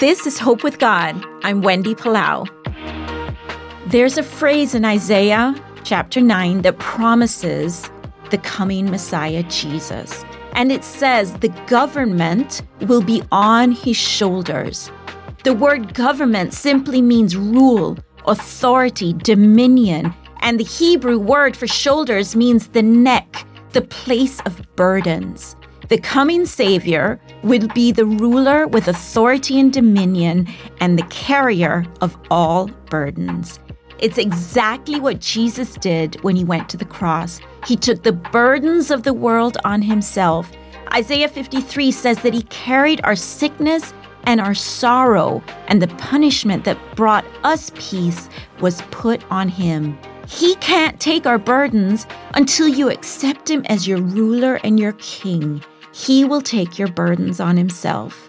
This is Hope with God. I'm Wendy Palau. There's a phrase in Isaiah chapter 9 that promises the coming Messiah, Jesus. And it says the government will be on his shoulders. The word government simply means rule, authority, dominion. And the Hebrew word for shoulders means the neck, the place of burdens. The coming Savior will be the ruler with authority and dominion and the carrier of all burdens. It's exactly what Jesus did when he went to the cross. He took the burdens of the world on himself. Isaiah 53 says that he carried our sickness and our sorrow, and the punishment that brought us peace was put on him. He can't take our burdens until you accept him as your ruler and your king. He will take your burdens on himself.